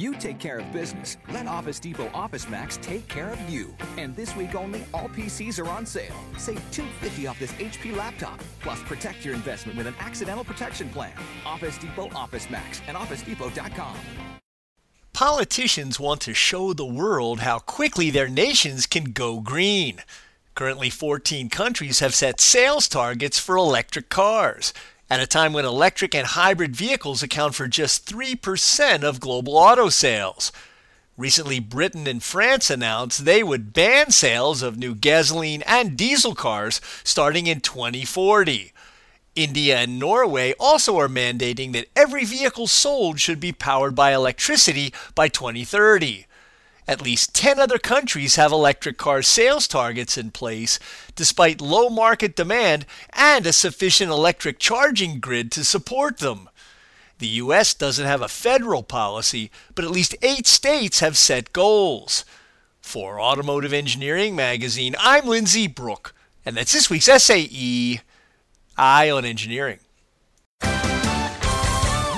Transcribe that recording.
You take care of business. Let Office Depot Office Max take care of you. And this week only, all PCs are on sale. Save 250 off this HP laptop. Plus, protect your investment with an accidental protection plan. Office Depot Office Max and OfficeDepot.com. Politicians want to show the world how quickly their nations can go green. Currently, 14 countries have set sales targets for electric cars at a time when electric and hybrid vehicles account for just 3% of global auto sales. Recently, Britain and France announced they would ban sales of new gasoline and diesel cars starting in 2040. India and Norway also are mandating that every vehicle sold should be powered by electricity by 2030. At least 10 other countries have electric car sales targets in place, despite low market demand and a sufficient electric charging grid to support them. The U.S. doesn't have a federal policy, but at least eight states have set goals. For Automotive Engineering Magazine, I'm Lindsay Brooke, and that's this week's SAE Eye on Engineering.